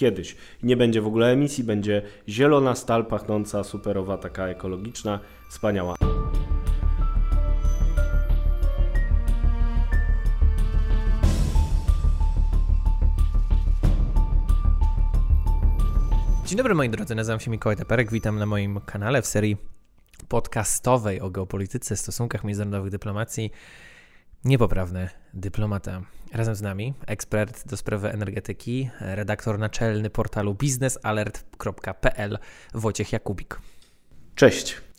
kiedyś. Nie będzie w ogóle emisji, będzie zielona stal pachnąca, superowa, taka ekologiczna, wspaniała. Dzień dobry moi drodzy, nazywam się Mikołaj Teperek, witam na moim kanale w serii podcastowej o geopolityce, stosunkach międzynarodowych, dyplomacji. Niepoprawny dyplomata. Razem z nami ekspert do sprawy energetyki, redaktor naczelny portalu biznesalert.pl Wojciech Jakubik. Cześć.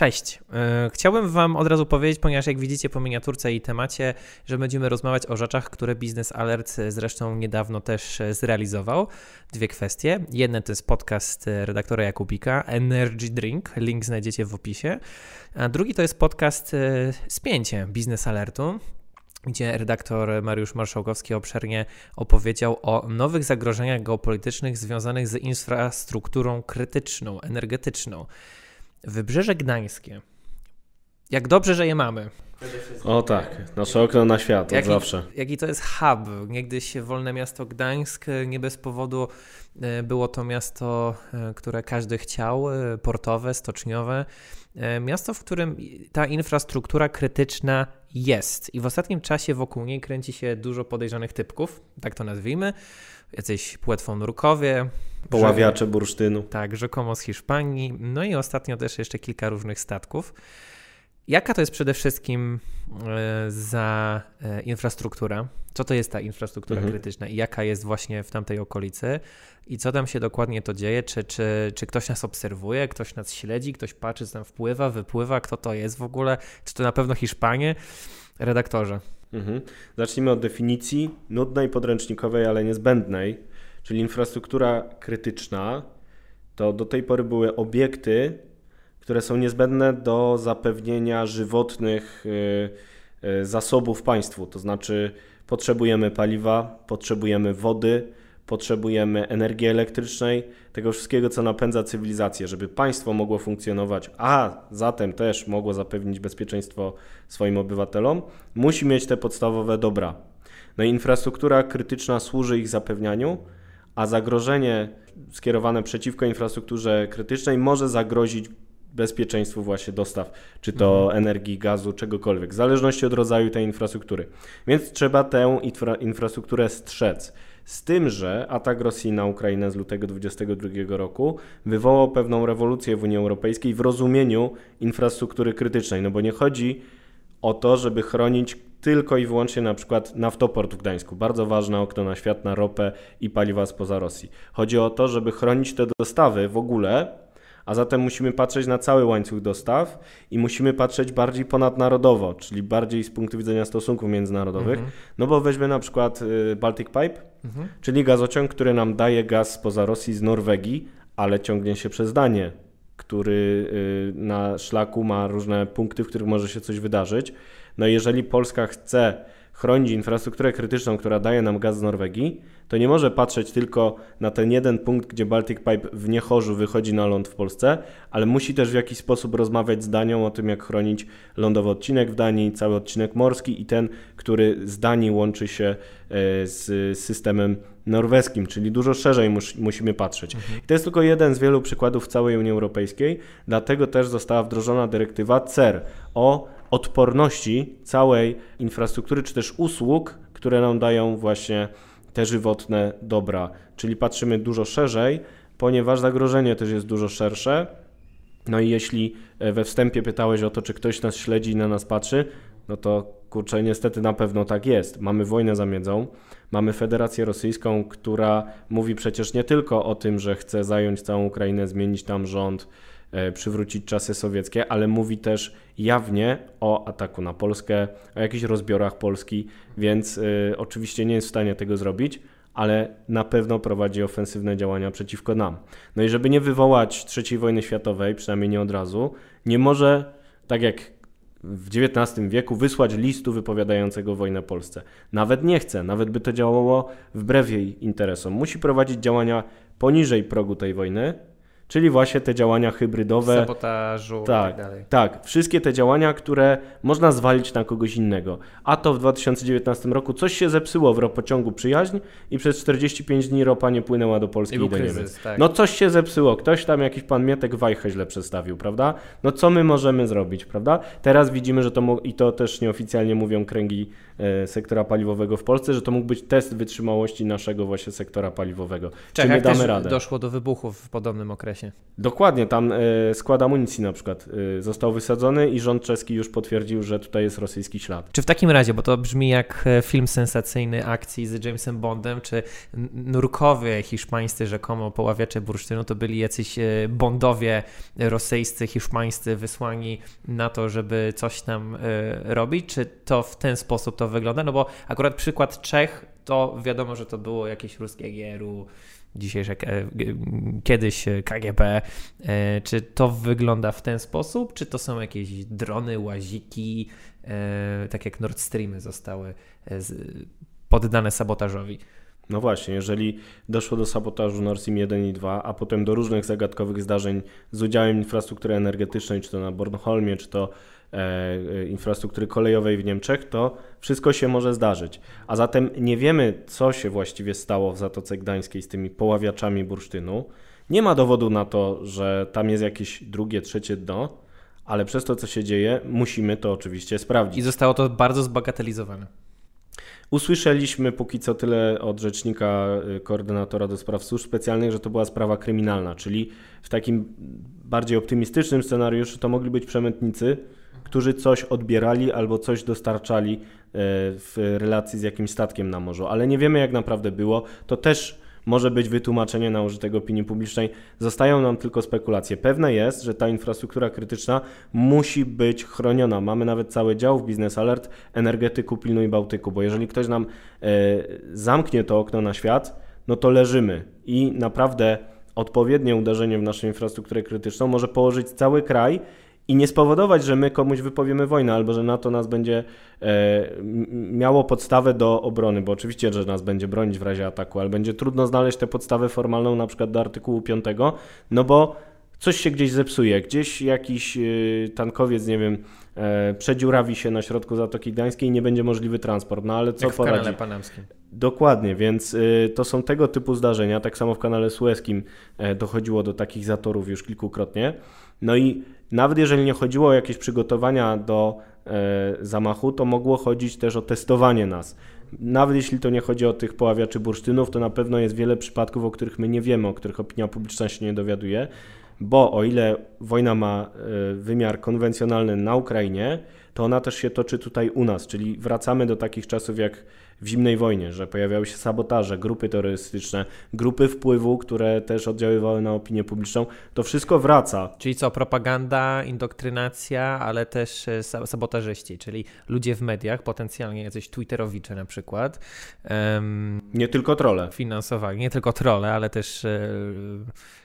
Cześć. E, chciałbym Wam od razu powiedzieć, ponieważ jak widzicie po miniaturce i temacie, że będziemy rozmawiać o rzeczach, które Business Alert zresztą niedawno też zrealizował. Dwie kwestie. Jedna to jest podcast redaktora Jakubika, Energy Drink, link znajdziecie w opisie. A drugi to jest podcast e, Spięcie Business Alertu gdzie redaktor Mariusz Marszałkowski obszernie opowiedział o nowych zagrożeniach geopolitycznych związanych z infrastrukturą krytyczną, energetyczną. Wybrzeże Gdańskie. Jak dobrze, że je mamy. O tak, nasze okno na świat, od jaki, zawsze. Jaki to jest hub. Niegdyś wolne miasto Gdańsk, nie bez powodu e, było to miasto, e, które każdy chciał, e, portowe, stoczniowe. Miasto, w którym ta infrastruktura krytyczna jest. I w ostatnim czasie wokół niej kręci się dużo podejrzanych typków, tak to nazwijmy. Jacyś płetwonurkowie, Poławiacze bursztynu. Tak, rzekomo z Hiszpanii. No i ostatnio też jeszcze kilka różnych statków. Jaka to jest przede wszystkim e, za e, infrastruktura? Co to jest ta infrastruktura mhm. krytyczna i jaka jest właśnie w tamtej okolicy? I co tam się dokładnie to dzieje? Czy, czy, czy ktoś nas obserwuje, ktoś nas śledzi, ktoś patrzy, co tam wpływa, wypływa, kto to jest w ogóle? Czy to na pewno Hiszpanie? Redaktorze. Mhm. Zacznijmy od definicji nudnej, podręcznikowej, ale niezbędnej czyli infrastruktura krytyczna, to do tej pory były obiekty, które są niezbędne do zapewnienia żywotnych y, y, zasobów państwu. To znaczy, potrzebujemy paliwa, potrzebujemy wody, potrzebujemy energii elektrycznej, tego wszystkiego, co napędza cywilizację, żeby państwo mogło funkcjonować, a zatem też mogło zapewnić bezpieczeństwo swoim obywatelom, musi mieć te podstawowe dobra. No i infrastruktura krytyczna służy ich zapewnianiu, a zagrożenie skierowane przeciwko infrastrukturze krytycznej może zagrozić bezpieczeństwu właśnie dostaw, czy to mhm. energii, gazu, czegokolwiek, w zależności od rodzaju tej infrastruktury. Więc trzeba tę infra infrastrukturę strzec. Z tym, że atak Rosji na Ukrainę z lutego 2022 roku wywołał pewną rewolucję w Unii Europejskiej w rozumieniu infrastruktury krytycznej, no bo nie chodzi o to, żeby chronić tylko i wyłącznie na przykład naftoport w Gdańsku. Bardzo ważne okno na świat, na ropę i paliwa spoza Rosji. Chodzi o to, żeby chronić te dostawy w ogóle, a zatem musimy patrzeć na cały łańcuch dostaw i musimy patrzeć bardziej ponadnarodowo, czyli bardziej z punktu widzenia stosunków międzynarodowych. Mhm. No bo weźmy na przykład y, Baltic Pipe, mhm. czyli gazociąg, który nam daje gaz spoza Rosji z Norwegii, ale ciągnie się przez Danię, który y, na szlaku ma różne punkty, w których może się coś wydarzyć. No jeżeli Polska chce chronić infrastrukturę krytyczną, która daje nam gaz z Norwegii, to nie może patrzeć tylko na ten jeden punkt, gdzie Baltic Pipe w Niechorzu wychodzi na ląd w Polsce, ale musi też w jakiś sposób rozmawiać z Danią o tym, jak chronić lądowy odcinek w Danii, cały odcinek morski i ten, który z Danii łączy się e, z systemem norweskim, czyli dużo szerzej mus, musimy patrzeć. Mhm. I to jest tylko jeden z wielu przykładów w całej Unii Europejskiej, dlatego też została wdrożona dyrektywa CER o odporności całej infrastruktury czy też usług, które nam dają właśnie te żywotne dobra. Czyli patrzymy dużo szerzej, ponieważ zagrożenie też jest dużo szersze. No i jeśli e, we wstępie pytałeś o to, czy ktoś nas śledzi i na nas patrzy, no to kurczę, niestety na pewno tak jest. Mamy wojnę za miedzą, mamy Federację Rosyjską, która mówi przecież nie tylko o tym, że chce zająć całą Ukrainę, zmienić tam rząd, przywrócić czasy sowieckie, ale mówi też jawnie o ataku na Polskę, o jakichś rozbiorach Polski, więc y, oczywiście nie jest w stanie tego zrobić, ale na pewno prowadzi ofensywne działania przeciwko nam. No i żeby nie wywołać III wojny światowej, przynajmniej nie od razu, nie może, tak jak w XIX wieku, wysłać listu wypowiadającego wojnę Polsce. Nawet nie chce, nawet by to działało wbrew jej interesom. Musi prowadzić działania poniżej progu tej wojny, Czyli właśnie te działania hybrydowe. Sabotażu tak, i tak dalej. Tak, wszystkie te działania, które można zwalić na kogoś innego. A to w 2019 roku coś się zepsuło w ropociągu Przyjaźń i przez 45 dni ropa nie płynęła do Polski I i, do kryzys, Niemiec. tak. No coś się zepsuło, ktoś tam, jakiś pan Mietek Wajchę źle przedstawił, prawda? No co my możemy zrobić, prawda? Teraz widzimy, że to, mo- i to też nieoficjalnie mówią kręgi e, sektora paliwowego w Polsce, że to mógł być test wytrzymałości naszego właśnie sektora paliwowego. Czy my damy radę? doszło do wybuchów w podobnym okresie. Dokładnie, tam e, skład amunicji na przykład e, został wysadzony i rząd czeski już potwierdził, że tutaj jest rosyjski ślad. Czy w takim razie, bo to brzmi jak e, film sensacyjny akcji z Jamesem Bondem, czy nurkowie hiszpańscy, rzekomo poławiacze bursztynu, to byli jacyś bondowie rosyjscy, hiszpańscy wysłani na to, żeby coś tam robić? Czy to w ten sposób to wygląda? No bo akurat przykład Czech, to wiadomo, że to było jakieś ruskie GRU, dzisiejsze, e, kiedyś e, KGB. E, Czy to wygląda w ten sposób, czy to są jakieś drony, łaziki, tak jak Nord Streamy zostały poddane sabotażowi? No właśnie, jeżeli doszło do sabotażu Nord Stream 1 i 2, a potem do różnych zagadkowych zdarzeń z udziałem infrastruktury energetycznej, czy to na Bornholmie, czy to infrastruktury kolejowej w Niemczech, to wszystko się może zdarzyć. A zatem nie wiemy, co się właściwie stało w Zatoce Gdańskiej z tymi poławiaczami bursztynu. Nie ma dowodu na to, że tam jest jakieś drugie, trzecie dno, ale przez to, co się dzieje, musimy to oczywiście sprawdzić. I zostało to bardzo zbagatelizowane. Usłyszeliśmy póki co tyle od rzecznika y, koordynatora do spraw służb specjalnych, że to była sprawa kryminalna, czyli w takim bardziej optymistycznym scenariuszu to mogli być przemytnicy, którzy coś odbierali albo coś dostarczali y, w relacji z jakimś statkiem na morzu, ale nie wiemy jak naprawdę było. To też może być wytłumaczenie na użytek opinii publicznej. Zostają nam tylko spekulacje. Pewne jest, że ta infrastruktura krytyczna musi być chroniona. Mamy nawet cały dział w Business Alert energetyku pilnuj Bałtyku, bo jeżeli ktoś nam e, zamknie to okno na świat, no to leżymy i naprawdę odpowiednie uderzenie w naszą infrastrukturę krytyczną może położyć cały kraj i nie spowodować, że my komuś wypowiemy wojnę, albo że NATO nas będzie e, miało podstawę do obrony, bo oczywiście, że nas będzie bronić w razie ataku, ale będzie trudno znaleźć tę podstawę formalną na przykład do artykułu 5, no bo coś się gdzieś zepsuje, gdzieś jakiś y, tankowiec, nie wiem, e, przedziurawi się na środku Zatoki Gdańskiej i nie będzie możliwy transport, no ale co jak w poradzi? kanale panamskim. Dokładnie, więc y, to są tego typu zdarzenia. Tak samo w kanale Suezkim e, dochodziło do takich zatorów już kilkukrotnie. No i nawet jeżeli nie chodziło o jakieś przygotowania do e, zamachu, to mogło chodzić też o testowanie nas. Nawet jeśli to nie chodzi o tych poławiaczy bursztynów, to na pewno jest wiele przypadków, o których my nie wiemy, o których opinia publiczna się nie dowiaduje, bo o ile wojna ma e, wymiar konwencjonalny na Ukrainie, to ona też się toczy tutaj u nas, czyli wracamy do takich czasów jak w zimnej wojnie, że pojawiały się sabotaże, grupy terrorystyczne, grupy wpływu, które też oddziaływały na opinię publiczną. To wszystko wraca. Czyli co, propaganda, indoktrynacja, ale też e, sa- sabotażyści, czyli ludzie w mediach, potencjalnie jacyś twitterowicze na przykład, em, Nie tylko trole. finansowali, nie tylko trolle, ale też e,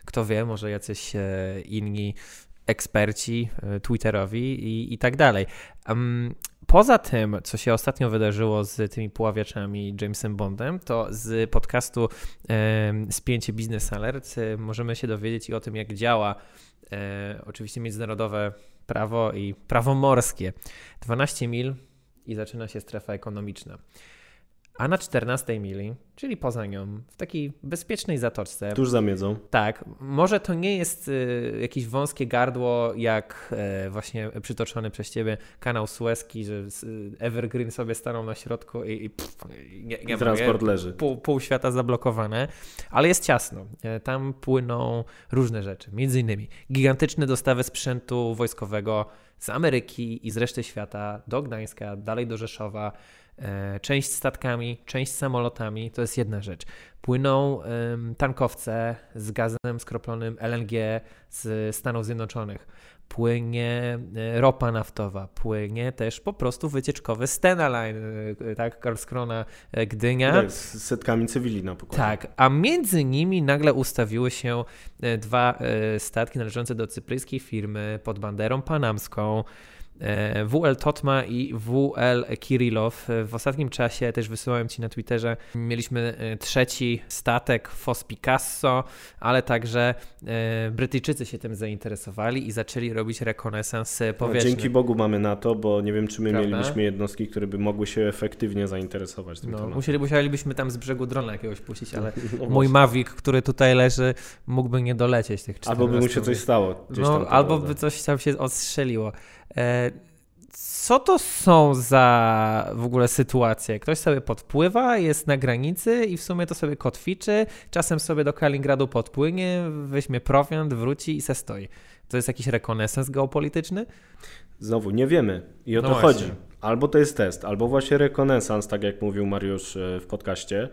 kto wie, może jacyś e, inni eksperci twitterowi i, i tak dalej. Em, Poza tym, co się ostatnio wydarzyło z tymi puławiaczami Jamesem Bondem, to z podcastu Spięcie Business Alert e, możemy się dowiedzieć i o tym, jak działa e, oczywiście międzynarodowe prawo i prawo morskie. 12 mil i zaczyna się strefa ekonomiczna. A na 14 mili, czyli poza nią, w takiej bezpiecznej zatoczce, Tuż za miedzą. tak, może to nie jest y, jakieś wąskie gardło, jak e, właśnie przytoczony przez ciebie kanał Suezki, że s- Evergreen sobie stanął na środku i, i pff, nie, nie Transport nie? leży. Pół, pół świata zablokowane, ale jest ciasno. E, Tam płyną różne rzeczy, między innymi gigantyczne dostawy sprzętu wojskowego z Ameryki i z reszty świata do Gdańska, dalej do Rzeszowa. E, Część statkami, część samolotami, to jest jedna rzecz. Płyną tankowce z gazem skroplonym LNG z Stanów Zjednoczonych. Płynie e, ropa naftowa, płynie też po prostu wycieczkowy Stena Line, e, tak, Karlskrona, Gdynia. Tak, z setkami cywili na pokładzie. Tak, a między nimi nagle ustawiły się dwa statki należące do cypryjskiej firmy pod banderą panamską. E, WL Totma i WL Kirillow. W ostatnim czasie też wysyłałem Ci na Twitterze. Mieliśmy e, trzeci statek Fos Picasso, ale także e, Brytyjczycy się tym zainteresowali i zaczęli robić rekonesans powietrzny. No, dzięki Bogu mamy na to, bo nie wiem, czy my Prawda? mielibyśmy jednostki, które by mogły się efektywnie zainteresować tym no, tematem. Musieli, musielibyśmy tam z brzegu drona jakiegoś puścić, ale no mój Mavic, który tutaj leży, mógłby nie dolecieć tych 14 Albo by mu się coś stało. No, albo by coś tam się odstrzeliło. E, co to są za w ogóle sytuacje? Ktoś sobie podpływa, jest na granicy i w sumie to sobie kotwiczy, czasem sobie do Kaliningradu podpłynie, weźmie prowiant, wróci i se stoi. To jest jakiś rekonesans geopolityczny? Znowu, nie wiemy i o no to właśnie. chodzi. Albo to jest test, albo właśnie rekonesans, tak jak mówił Mariusz e, w podcaście,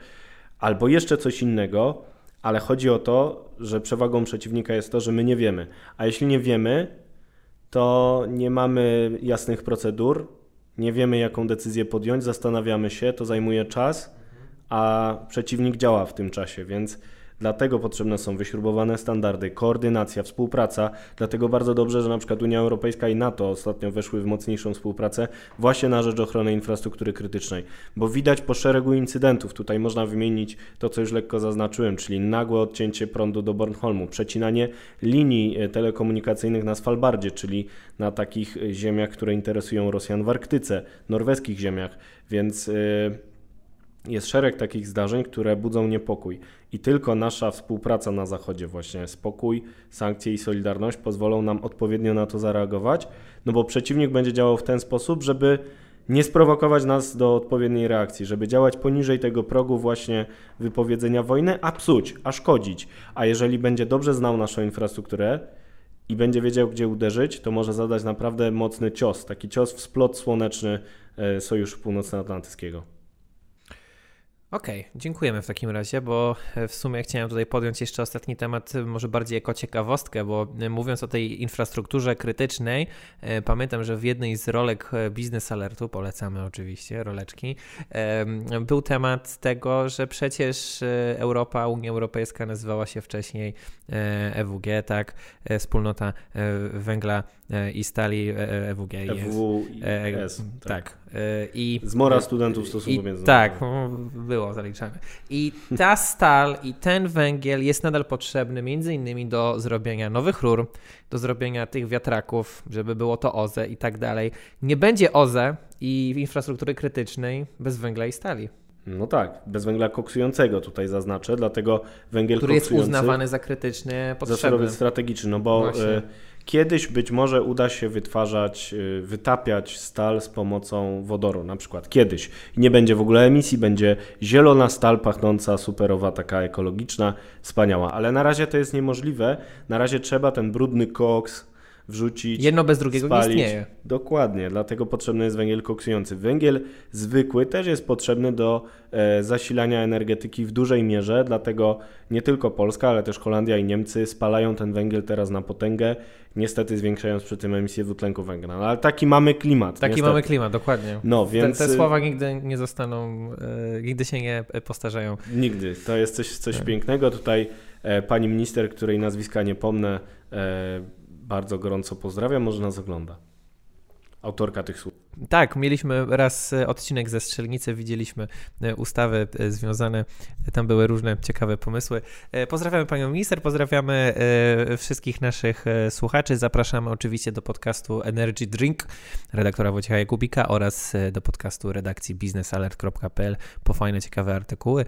albo jeszcze coś innego, ale chodzi o to, że przewagą przeciwnika jest to, że my nie wiemy. A jeśli nie wiemy, to nie mamy jasnych procedur, nie wiemy jaką decyzję podjąć, zastanawiamy się, to zajmuje czas, a przeciwnik działa w tym czasie, więc Dlatego potrzebne są wyśrubowane standardy, koordynacja, współpraca. Dlatego bardzo dobrze, że na przykład Unia Europejska i NATO ostatnio weszły w mocniejszą współpracę właśnie na rzecz ochrony infrastruktury krytycznej. Bo widać po szeregu incydentów, tutaj można wymienić to, co już lekko zaznaczyłem, czyli nagłe odcięcie prądu do Bornholmu, przecinanie linii e, telekomunikacyjnych na Svalbardzie, czyli na takich ziemiach, które interesują Rosjan w Arktyce, norweskich ziemiach, więc... Yy jest szereg takich zdarzeń, które budzą niepokój. I tylko nasza współpraca na Zachodzie, właśnie spokój, sankcje i solidarność pozwolą nam odpowiednio na to zareagować, no bo przeciwnik będzie działał w ten sposób, żeby nie sprowokować nas do odpowiedniej reakcji, żeby działać poniżej tego progu właśnie wypowiedzenia wojny, a psuć, a szkodzić. A jeżeli będzie dobrze znał naszą infrastrukturę i będzie wiedział, gdzie uderzyć, to może zadać naprawdę mocny cios, taki cios w splot słoneczny e, Sojuszu Północnoatlantyckiego. Okej, okay, dziękujemy w takim razie, bo e, w sumie chciałem tutaj podjąć jeszcze ostatni temat, może bardziej jako ciekawostkę, bo e, mówiąc o tej infrastrukturze krytycznej, e, pamiętam, że w jednej z rolek Business Alertu, polecamy oczywiście roleczki, był temat tego, że przecież Europa, Unia Europejska nazywała się wcześniej EWG, tak, Wspólnota Węgla i Stali EWG. EWS, tak. tak. I, Zmora studentów stosunków międzynarodowych. Tak, było było zaliczane. I ta stal i ten węgiel jest nadal potrzebny między innymi do zrobienia nowych rur, do zrobienia tych wiatraków, żeby było to OZE i tak dalej. Nie będzie OZE i infrastruktury krytycznej bez węgla i stali. No tak, bez węgla koksującego tutaj zaznaczę, dlatego węgiel Który koksujący... jest uznawany za krytyczny potrzebny. Za strategiczny, no bo... Właśnie. Kiedyś być może uda się wytwarzać, y, wytapiać stal z pomocą wodoru, na przykład kiedyś. Nie będzie w ogóle emisji, będzie zielona stal pachnąca, superowa, taka ekologiczna, wspaniała. Ale na razie to jest niemożliwe. Na razie trzeba ten brudny koks, wrzucić. Jedno bez drugiego spalić. nie istnieje. Dokładnie, dlatego potrzebny jest węgiel koksujący. Węgiel zwykły też jest potrzebny do e, zasilania energetyki w dużej mierze, dlatego nie tylko Polska, ale też Holandia i Niemcy spalają ten węgiel teraz na potęgę, niestety zwiększając przy tym emisję dwutlenku węgla. No, ale taki mamy klimat. Taki niestety. mamy klimat, dokładnie. No, więc... te, te słowa nigdy nie zostaną, e, nigdy się nie postarzają. Nigdy. To jest coś, coś tak. pięknego. Tutaj e, pani minister, której nazwiska nie pomnę, e, bardzo gorąco pozdrawiam, może nas ogląda. Autorka tych słów. Tak, mieliśmy raz e, odcinek ze Strzelnicy, widzieliśmy e, ustawy e, związane, tam były różne ciekawe pomysły. Pozdrawiamy panią minister, pozdrawiamy wszystkich naszych słuchaczy, zapraszamy oczywiście do podcastu Energy Drink redaktora Wojciecha Jakubika oraz do podcastu redakcji biznesalert.pl po fajne, ciekawe artykuły.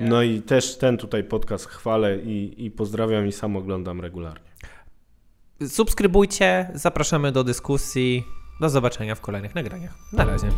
No i też ten tutaj podcast chwalę i, i pozdrawiam i sam oglądam regularnie. Subskrybujcie, zapraszamy do dyskusji. Do zobaczenia w kolejnych nagraniach. Na razie.